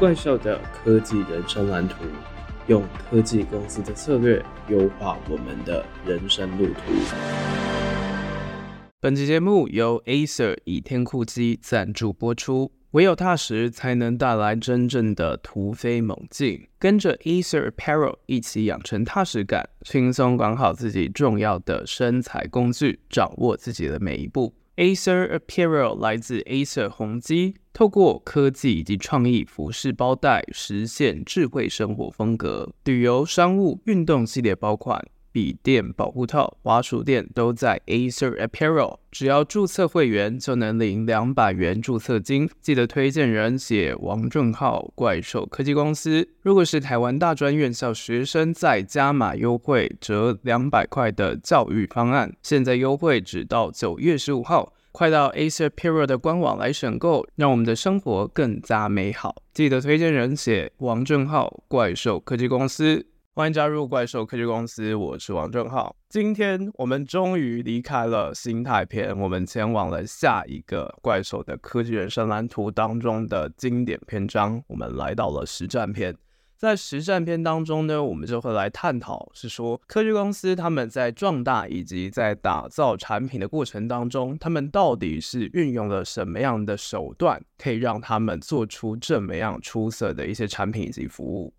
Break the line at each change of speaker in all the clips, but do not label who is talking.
怪兽的科技人生蓝图，用科技公司的策略优化我们的人生路途。本期节目由 Acer 倚天酷机赞助播出。唯有踏实，才能带来真正的突飞猛进。跟着 Acer Apparel 一起养成踏实感，轻松管好自己重要的身材工具，掌握自己的每一步。Acer Apparel 来自 Acer 宏基，透过科技以及创意服饰包袋，实现智慧生活风格。旅游、商务、运动系列包款。笔电、保护套、滑鼠垫都在 Acer Apparel，只要注册会员就能领两百元注册金。记得推荐人写王正浩，怪兽科技公司。如果是台湾大专院校学生，再加码优惠折两百块的教育方案，现在优惠只到九月十五号，快到 Acer Apparel 的官网来选购，让我们的生活更加美好。记得推荐人写王正浩，怪兽科技公司。欢迎加入怪兽科技公司，我是王正浩。今天我们终于离开了心态篇，我们前往了下一个怪兽的科技人生蓝图当中的经典篇章，我们来到了实战篇。在实战篇当中呢，我们就会来探讨，是说科技公司他们在壮大以及在打造产品的过程当中，他们到底是运用了什么样的手段，可以让他们做出这么样出色的一些产品以及服务。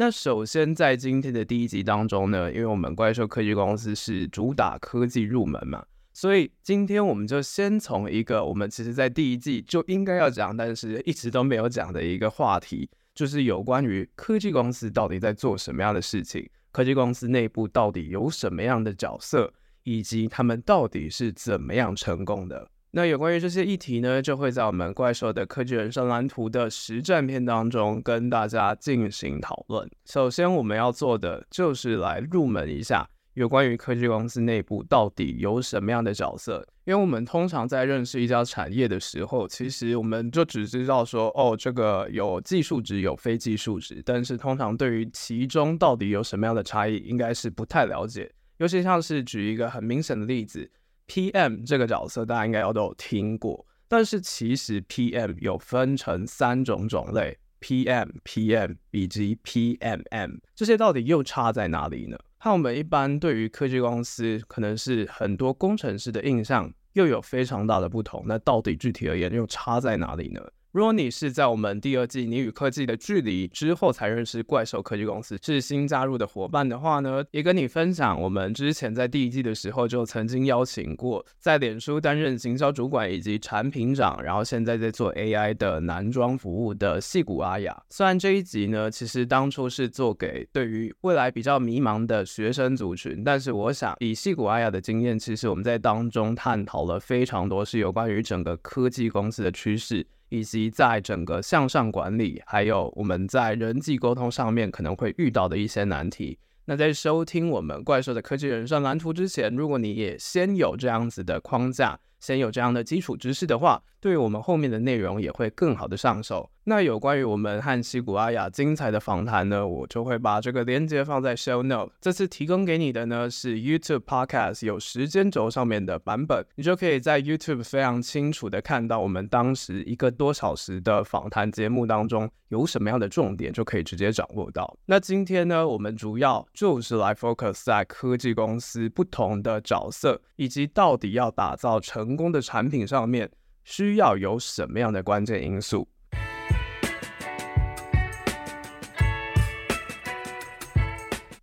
那首先在今天的第一集当中呢，因为我们怪兽科技公司是主打科技入门嘛，所以今天我们就先从一个我们其实在第一季就应该要讲，但是一直都没有讲的一个话题，就是有关于科技公司到底在做什么样的事情，科技公司内部到底有什么样的角色，以及他们到底是怎么样成功的。那有关于这些议题呢，就会在我们怪兽的科技人生蓝图的实战片当中跟大家进行讨论。首先，我们要做的就是来入门一下有关于科技公司内部到底有什么样的角色。因为我们通常在认识一家产业的时候，其实我们就只知道说，哦，这个有技术值，有非技术值，但是通常对于其中到底有什么样的差异，应该是不太了解。尤其像是举一个很明显的例子。PM 这个角色大家应该都有听过，但是其实 PM 有分成三种种类，PM、PM 以及 PMM，这些到底又差在哪里呢？和我们一般对于科技公司可能是很多工程师的印象又有非常大的不同，那到底具体而言又差在哪里呢？如果你是在我们第二季《你与科技的距离》之后才认识怪兽科技公司，是新加入的伙伴的话呢，也跟你分享，我们之前在第一季的时候就曾经邀请过在脸书担任行销主管以及产品长，然后现在在做 AI 的男装服务的矽谷阿雅。虽然这一集呢，其实当初是做给对于未来比较迷茫的学生族群，但是我想以矽谷阿雅的经验，其实我们在当中探讨了非常多是有关于整个科技公司的趋势。以及在整个向上管理，还有我们在人际沟通上面可能会遇到的一些难题。那在收听我们怪兽的科技人生蓝图之前，如果你也先有这样子的框架，先有这样的基础知识的话，对于我们后面的内容也会更好的上手。那有关于我们和西古阿雅精彩的访谈呢，我就会把这个链接放在 show note。这次提供给你的呢是 YouTube Podcast 有时间轴上面的版本，你就可以在 YouTube 非常清楚的看到我们当时一个多小时的访谈节目当中有什么样的重点，就可以直接掌握到。那今天呢，我们主要就是来 focus 在科技公司不同的角色，以及到底要打造成成功的产品上面需要有什么样的关键因素。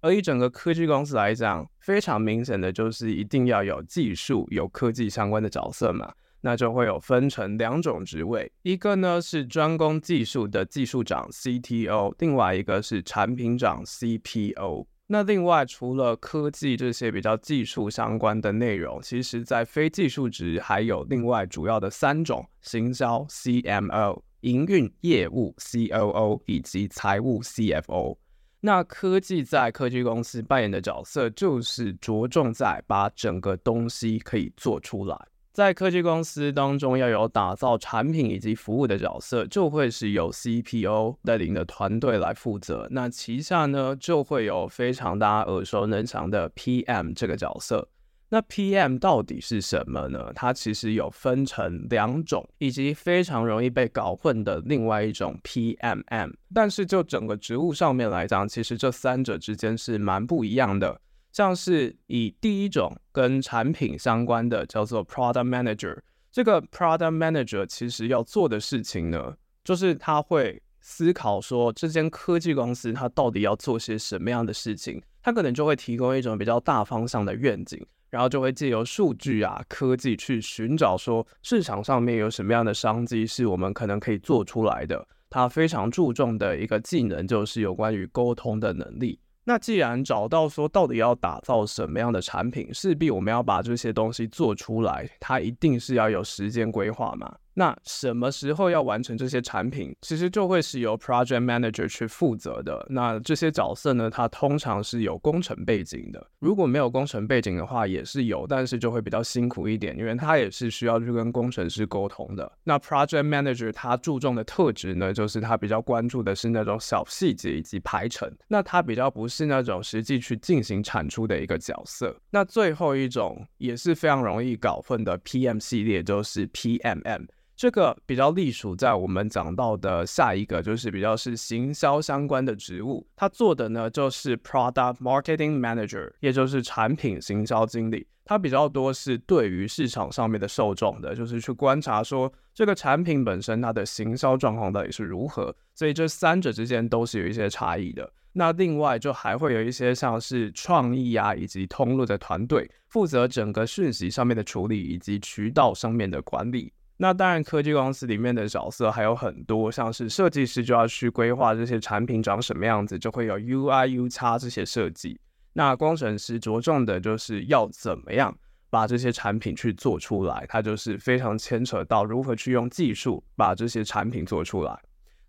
而以整个科技公司来讲，非常明显的就是一定要有技术、有科技相关的角色嘛，那就会有分成两种职位，一个呢是专攻技术的技术长 CTO，另外一个是产品长 CPO。那另外除了科技这些比较技术相关的内容，其实在非技术职还有另外主要的三种：行销 CMO、营运业务 COO 以及财务 CFO。那科技在科技公司扮演的角色，就是着重在把整个东西可以做出来。在科技公司当中，要有打造产品以及服务的角色，就会是由 CPO 带领的团队来负责。那旗下呢，就会有非常大家耳熟能详的 PM 这个角色。那 PM 到底是什么呢？它其实有分成两种，以及非常容易被搞混的另外一种 PMM。但是就整个职务上面来讲，其实这三者之间是蛮不一样的。像是以第一种跟产品相关的叫做 Product Manager，这个 Product Manager 其实要做的事情呢，就是他会思考说这间科技公司它到底要做些什么样的事情，他可能就会提供一种比较大方向的愿景。然后就会借由数据啊、科技去寻找说市场上面有什么样的商机是我们可能可以做出来的。他非常注重的一个技能就是有关于沟通的能力。那既然找到说到底要打造什么样的产品，势必我们要把这些东西做出来，它一定是要有时间规划嘛。那什么时候要完成这些产品，其实就会是由 project manager 去负责的。那这些角色呢，他通常是有工程背景的。如果没有工程背景的话，也是有，但是就会比较辛苦一点，因为他也是需要去跟工程师沟通的。那 project manager 他注重的特质呢，就是他比较关注的是那种小细节以及排程。那他比较不是那种实际去进行产出的一个角色。那最后一种也是非常容易搞混的 PM 系列，就是 PMM。这个比较隶属在我们讲到的下一个，就是比较是行销相关的职务。他做的呢，就是 Product Marketing Manager，也就是产品行销经理。他比较多是对于市场上面的受众的，就是去观察说这个产品本身它的行销状况到底是如何。所以这三者之间都是有一些差异的。那另外就还会有一些像是创意啊，以及通路的团队，负责整个讯息上面的处理，以及渠道上面的管理。那当然，科技公司里面的角色还有很多，像是设计师就要去规划这些产品长什么样子，就会有 UI、UX 这些设计。那工程师着重的就是要怎么样把这些产品去做出来，它就是非常牵扯到如何去用技术把这些产品做出来。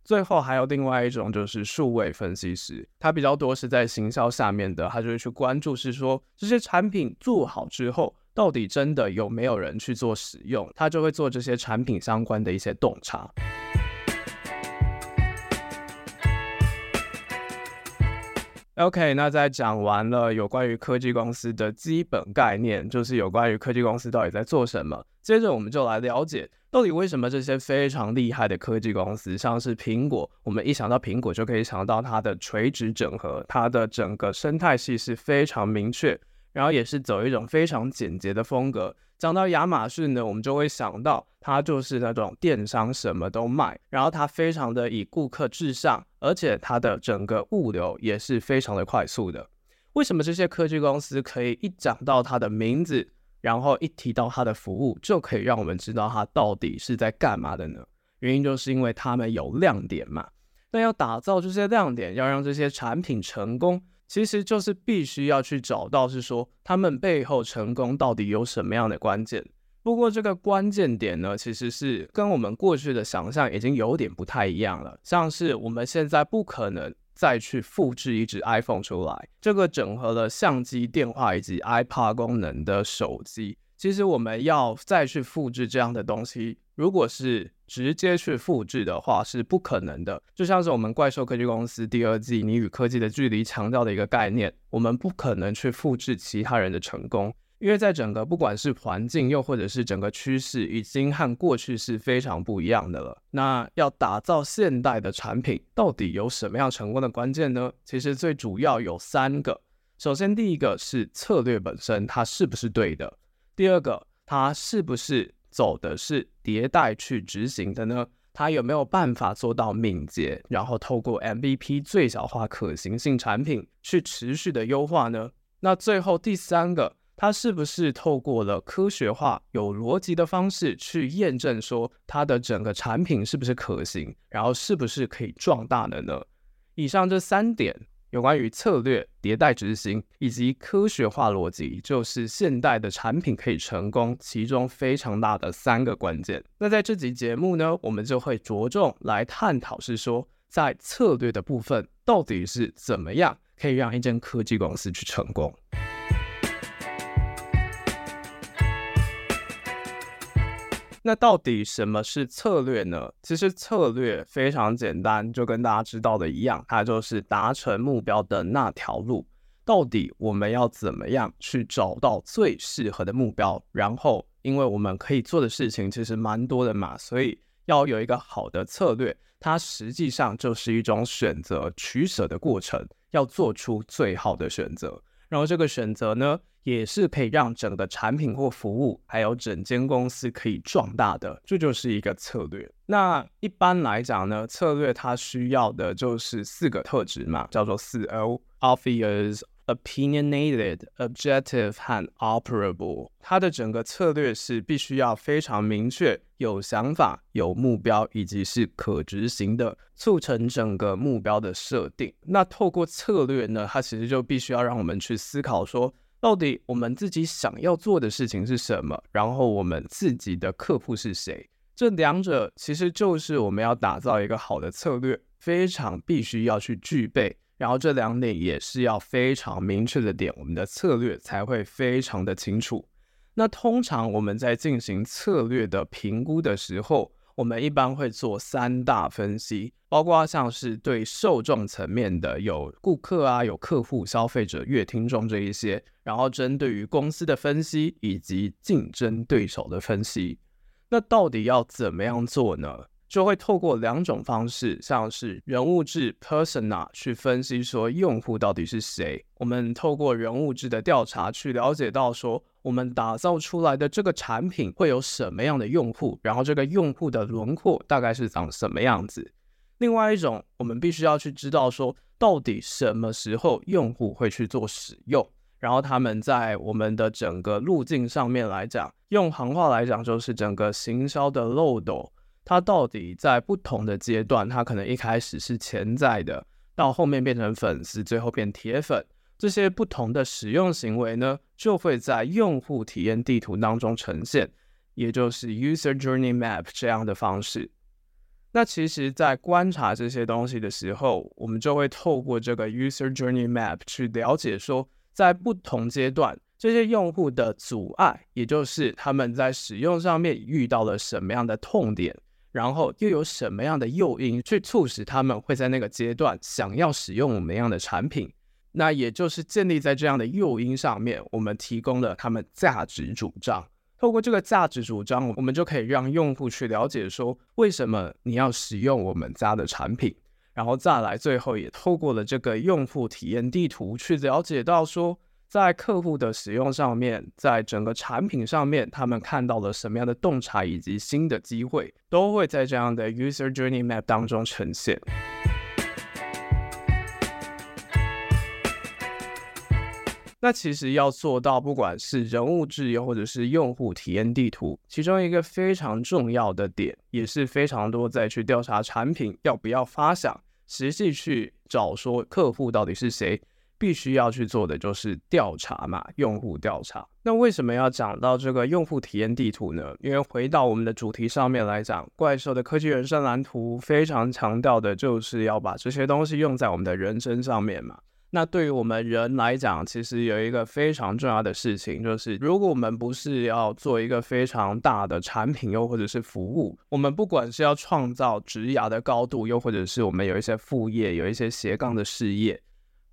最后还有另外一种就是数位分析师，他比较多是在行销下面的，他就会去关注是说这些产品做好之后。到底真的有没有人去做使用？他就会做这些产品相关的一些洞察。OK，那在讲完了有关于科技公司的基本概念，就是有关于科技公司到底在做什么。接着我们就来了解，到底为什么这些非常厉害的科技公司，像是苹果，我们一想到苹果就可以想到它的垂直整合，它的整个生态系是非常明确。然后也是走一种非常简洁的风格。讲到亚马逊呢，我们就会想到它就是那种电商什么都卖，然后它非常的以顾客至上，而且它的整个物流也是非常的快速的。为什么这些科技公司可以一讲到它的名字，然后一提到它的服务，就可以让我们知道它到底是在干嘛的呢？原因就是因为他们有亮点嘛。那要打造这些亮点，要让这些产品成功。其实就是必须要去找到，是说他们背后成功到底有什么样的关键。不过这个关键点呢，其实是跟我们过去的想象已经有点不太一样了。像是我们现在不可能再去复制一只 iPhone 出来，这个整合了相机、电话以及 iPad 功能的手机。其实我们要再去复制这样的东西，如果是直接去复制的话，是不可能的。就像是我们怪兽科技公司第二季《你与科技的距离》强调的一个概念，我们不可能去复制其他人的成功，因为在整个不管是环境，又或者是整个趋势，已经和过去是非常不一样的了。那要打造现代的产品，到底有什么样成功的关键呢？其实最主要有三个。首先，第一个是策略本身，它是不是对的？第二个，它是不是走的是迭代去执行的呢？它有没有办法做到敏捷，然后透过 MVP 最小化可行性产品去持续的优化呢？那最后第三个，它是不是透过了科学化、有逻辑的方式去验证说它的整个产品是不是可行，然后是不是可以壮大的呢？以上这三点。有关于策略、迭代执行以及科学化逻辑，就是现代的产品可以成功其中非常大的三个关键。那在这集节目呢，我们就会着重来探讨，是说在策略的部分，到底是怎么样可以让一间科技公司去成功。那到底什么是策略呢？其实策略非常简单，就跟大家知道的一样，它就是达成目标的那条路。到底我们要怎么样去找到最适合的目标？然后，因为我们可以做的事情其实蛮多的嘛，所以要有一个好的策略，它实际上就是一种选择取舍的过程，要做出最好的选择。然后这个选择呢，也是可以让整个产品或服务，还有整间公司可以壮大的，这就是一个策略。那一般来讲呢，策略它需要的就是四个特质嘛，叫做四 O：Obvious。Opinionated, objective 和 operable，它的整个策略是必须要非常明确、有想法、有目标，以及是可执行的，促成整个目标的设定。那透过策略呢，它其实就必须要让我们去思考说，到底我们自己想要做的事情是什么，然后我们自己的客户是谁。这两者其实就是我们要打造一个好的策略，非常必须要去具备。然后这两点也是要非常明确的点，我们的策略才会非常的清楚。那通常我们在进行策略的评估的时候，我们一般会做三大分析，包括像是对受众层面的，有顾客啊、有客户、消费者、阅听众这一些，然后针对于公司的分析以及竞争对手的分析。那到底要怎么样做呢？就会透过两种方式，像是人物志 （persona） 去分析说用户到底是谁。我们透过人物志的调查去了解到说，我们打造出来的这个产品会有什么样的用户，然后这个用户的轮廓大概是长什么样子。另外一种，我们必须要去知道说，到底什么时候用户会去做使用，然后他们在我们的整个路径上面来讲，用行话来讲就是整个行销的漏斗。它到底在不同的阶段，它可能一开始是潜在的，到后面变成粉丝，最后变铁粉，这些不同的使用行为呢，就会在用户体验地图当中呈现，也就是 User Journey Map 这样的方式。那其实，在观察这些东西的时候，我们就会透过这个 User Journey Map 去了解说，在不同阶段，这些用户的阻碍，也就是他们在使用上面遇到了什么样的痛点。然后又有什么样的诱因去促使他们会在那个阶段想要使用我们样的产品？那也就是建立在这样的诱因上面，我们提供了他们价值主张。透过这个价值主张，我们就可以让用户去了解说，为什么你要使用我们家的产品。然后再来，最后也透过了这个用户体验地图去了解到说。在客户的使用上面，在整个产品上面，他们看到了什么样的洞察以及新的机会，都会在这样的 User Journey Map 当中呈现。那其实要做到，不管是人物志又或者是用户体验地图，其中一个非常重要的点，也是非常多在去调查产品要不要发想，实际去找说客户到底是谁。必须要去做的就是调查嘛，用户调查。那为什么要讲到这个用户体验地图呢？因为回到我们的主题上面来讲，怪兽的科技人生蓝图非常强调的就是要把这些东西用在我们的人生上面嘛。那对于我们人来讲，其实有一个非常重要的事情，就是如果我们不是要做一个非常大的产品，又或者是服务，我们不管是要创造职涯的高度，又或者是我们有一些副业，有一些斜杠的事业。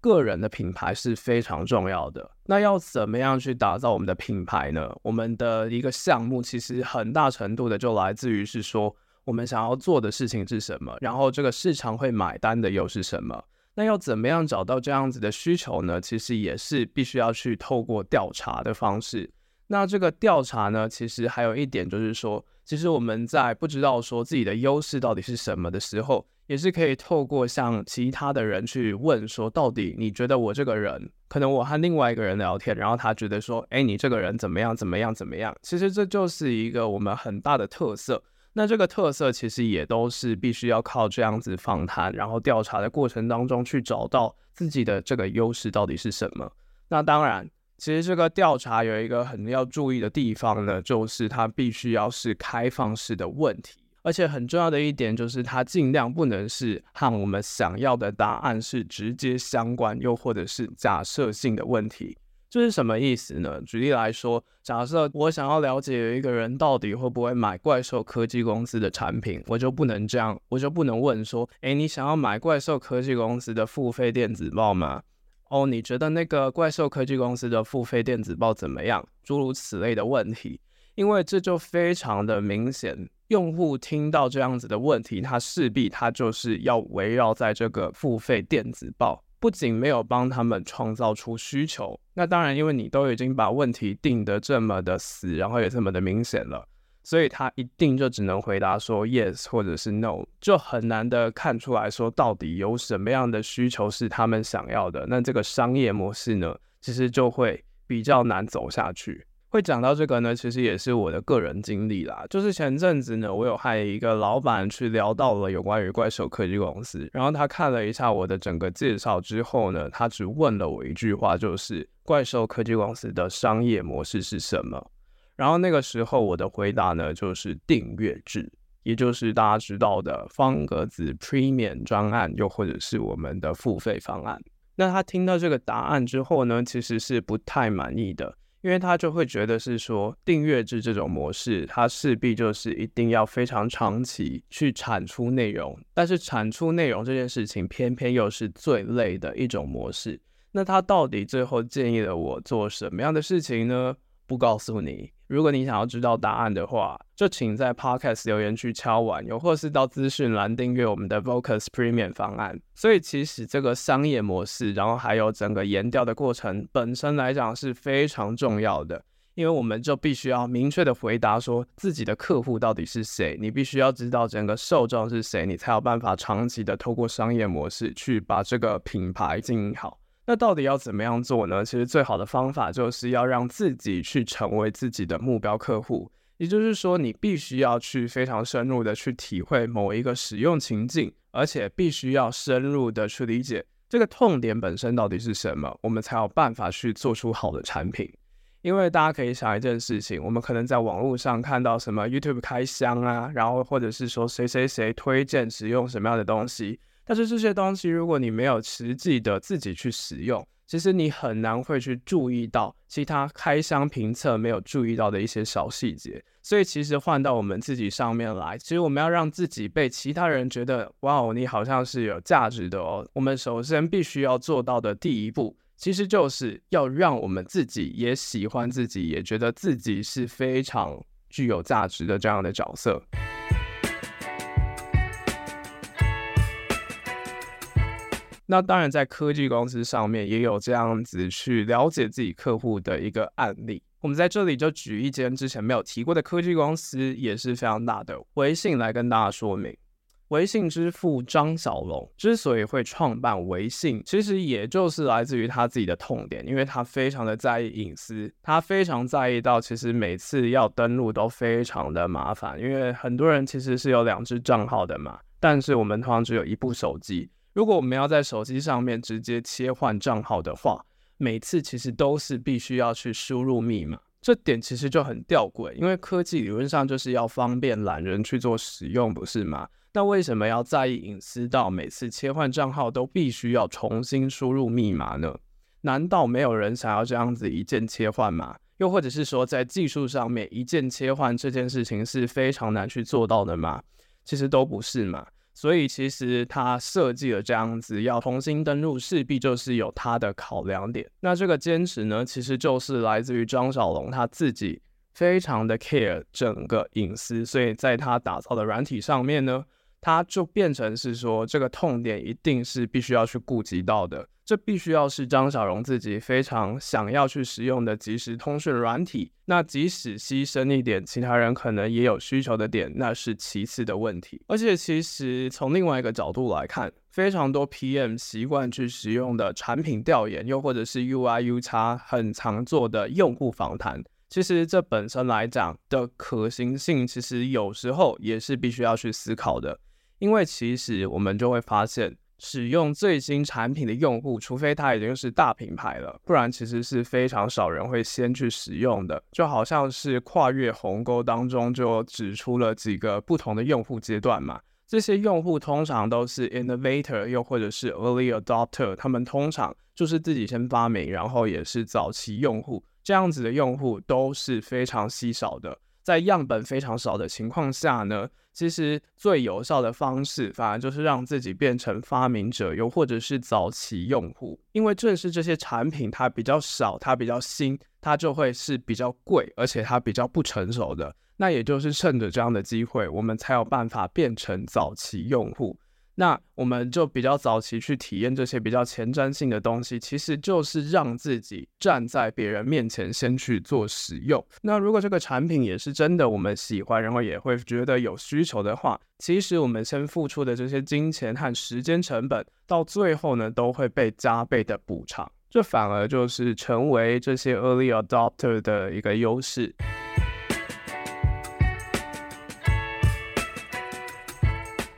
个人的品牌是非常重要的。那要怎么样去打造我们的品牌呢？我们的一个项目其实很大程度的就来自于是说，我们想要做的事情是什么，然后这个市场会买单的又是什么？那要怎么样找到这样子的需求呢？其实也是必须要去透过调查的方式。那这个调查呢，其实还有一点就是说，其实我们在不知道说自己的优势到底是什么的时候，也是可以透过向其他的人去问说，到底你觉得我这个人，可能我和另外一个人聊天，然后他觉得说，哎，你这个人怎么样怎么样怎么样？其实这就是一个我们很大的特色。那这个特色其实也都是必须要靠这样子访谈，然后调查的过程当中去找到自己的这个优势到底是什么。那当然，其实这个调查有一个很要注意的地方呢，就是它必须要是开放式的问题。而且很重要的一点就是，它尽量不能是和我们想要的答案是直接相关，又或者是假设性的问题。这是什么意思呢？举例来说，假设我想要了解一个人到底会不会买怪兽科技公司的产品，我就不能这样，我就不能问说，诶，你想要买怪兽科技公司的付费电子报吗？哦，你觉得那个怪兽科技公司的付费电子报怎么样？诸如此类的问题，因为这就非常的明显，用户听到这样子的问题，他势必他就是要围绕在这个付费电子报。不仅没有帮他们创造出需求，那当然，因为你都已经把问题定得这么的死，然后也这么的明显了，所以他一定就只能回答说 yes 或者是 no，就很难的看出来说到底有什么样的需求是他们想要的。那这个商业模式呢，其实就会比较难走下去。会讲到这个呢，其实也是我的个人经历啦。就是前阵子呢，我有和一个老板去聊到了有关于怪兽科技公司，然后他看了一下我的整个介绍之后呢，他只问了我一句话，就是怪兽科技公司的商业模式是什么？然后那个时候我的回答呢，就是订阅制，也就是大家知道的方格子 Premium 专案，又或者是我们的付费方案。那他听到这个答案之后呢，其实是不太满意的。因为他就会觉得是说订阅制这种模式，它势必就是一定要非常长期去产出内容，但是产出内容这件事情偏偏又是最累的一种模式。那他到底最后建议了我做什么样的事情呢？不告诉你。如果你想要知道答案的话，就请在 Podcast 留言区敲完，又或是到资讯栏订阅我们的 Vocus Premium 方案。所以其实这个商业模式，然后还有整个研调的过程本身来讲是非常重要的，因为我们就必须要明确的回答说自己的客户到底是谁，你必须要知道整个受众是谁，你才有办法长期的透过商业模式去把这个品牌经营好。那到底要怎么样做呢？其实最好的方法就是要让自己去成为自己的目标客户，也就是说，你必须要去非常深入的去体会某一个使用情境，而且必须要深入的去理解这个痛点本身到底是什么，我们才有办法去做出好的产品。因为大家可以想一件事情，我们可能在网络上看到什么 YouTube 开箱啊，然后或者是说谁谁谁推荐使用什么样的东西。但是这些东西，如果你没有实际的自己去使用，其实你很难会去注意到其他开箱评测没有注意到的一些小细节。所以其实换到我们自己上面来，其实我们要让自己被其他人觉得，哇哦，你好像是有价值的哦。我们首先必须要做到的第一步，其实就是要让我们自己也喜欢自己，也觉得自己是非常具有价值的这样的角色。那当然，在科技公司上面也有这样子去了解自己客户的一个案例。我们在这里就举一间之前没有提过的科技公司，也是非常大的微信来跟大家说明。微信之父张小龙之所以会创办微信，其实也就是来自于他自己的痛点，因为他非常的在意隐私，他非常在意到其实每次要登录都非常的麻烦，因为很多人其实是有两只账号的嘛，但是我们通常只有一部手机。如果我们要在手机上面直接切换账号的话，每次其实都是必须要去输入密码，这点其实就很吊诡，因为科技理论上就是要方便懒人去做使用，不是吗？那为什么要在意隐私到每次切换账号都必须要重新输入密码呢？难道没有人想要这样子一键切换吗？又或者是说，在技术上面一键切换这件事情是非常难去做到的吗？其实都不是嘛。所以其实他设计了这样子要重新登录，势必就是有他的考量点。那这个坚持呢，其实就是来自于张小龙他自己非常的 care 整个隐私，所以在他打造的软体上面呢，他就变成是说这个痛点一定是必须要去顾及到的。这必须要是张小龙自己非常想要去使用的即时通讯软体。那即使牺牲一点其他人可能也有需求的点，那是其次的问题。而且其实从另外一个角度来看，非常多 PM 习惯去使用的产品调研，又或者是 UI UX 很常做的用户访谈，其实这本身来讲的可行性，其实有时候也是必须要去思考的。因为其实我们就会发现。使用最新产品的用户，除非他已经是大品牌了，不然其实是非常少人会先去使用的。就好像是跨越鸿沟当中就指出了几个不同的用户阶段嘛。这些用户通常都是 innovator，又或者是 early adopter，他们通常就是自己先发明，然后也是早期用户，这样子的用户都是非常稀少的。在样本非常少的情况下呢，其实最有效的方式，反而就是让自己变成发明者，又或者是早期用户。因为正是这些产品，它比较少，它比较新，它就会是比较贵，而且它比较不成熟的。那也就是趁着这样的机会，我们才有办法变成早期用户。那我们就比较早期去体验这些比较前瞻性的东西，其实就是让自己站在别人面前先去做使用。那如果这个产品也是真的我们喜欢，然后也会觉得有需求的话，其实我们先付出的这些金钱和时间成本，到最后呢都会被加倍的补偿。这反而就是成为这些 early adopter 的一个优势。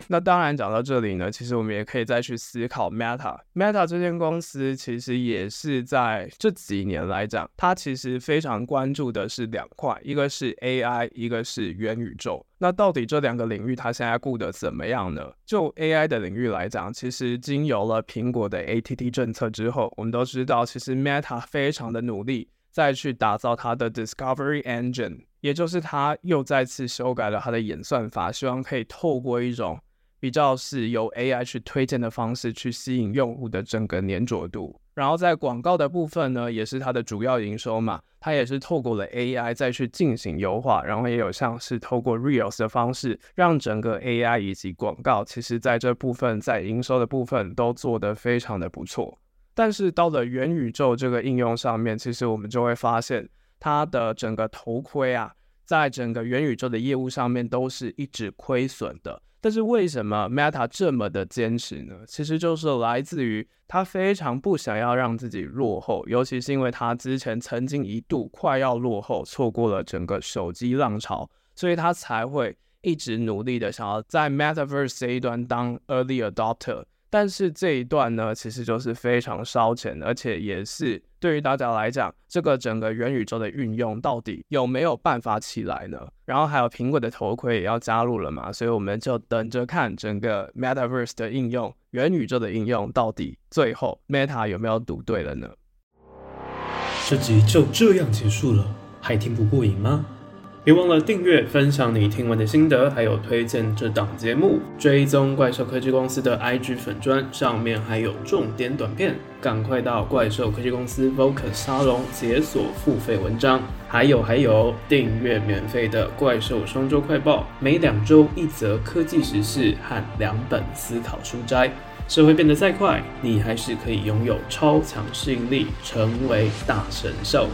那当然，讲到这里呢，其实我们也可以再去思考 Meta。Meta 这间公司其实也是在这几年来讲，它其实非常关注的是两块，一个是 AI，一个是元宇宙。那到底这两个领域它现在顾得怎么样呢？就 AI 的领域来讲，其实经由了苹果的 ATT 政策之后，我们都知道，其实 Meta 非常的努力再去打造它的 Discovery Engine，也就是它又再次修改了它的演算法，希望可以透过一种比较是由 AI 去推荐的方式去吸引用户的整个粘着度，然后在广告的部分呢，也是它的主要营收嘛，它也是透过了 AI 再去进行优化，然后也有像是透过 Reels 的方式，让整个 AI 以及广告，其实在这部分在营收的部分都做得非常的不错。但是到了元宇宙这个应用上面，其实我们就会发现它的整个头盔啊，在整个元宇宙的业务上面都是一直亏损的。但是为什么 Meta 这么的坚持呢？其实就是来自于他非常不想要让自己落后，尤其是因为他之前曾经一度快要落后，错过了整个手机浪潮，所以他才会一直努力的想要在 Metaverse 这一端当 Early Adopter。但是这一段呢，其实就是非常烧钱，而且也是对于大家来讲，这个整个元宇宙的运用到底有没有办法起来呢？然后还有苹果的头盔也要加入了嘛，所以我们就等着看整个 Metaverse 的应用，元宇宙的应用到底最后 Meta 有没有赌对了呢？
这集就这样结束了，还听不过瘾吗？别忘了订阅、分享你听完的心得，还有推荐这档节目，追踪怪兽科技公司的 IG 粉砖，上面还有重点短片，赶快到怪兽科技公司 Vocus 沙龙解锁付费文章。还有还有，订阅免费的怪兽双周快报，每两周一则科技时事和两本思考书斋。社会变得再快，你还是可以拥有超强适应力，成为大神兽。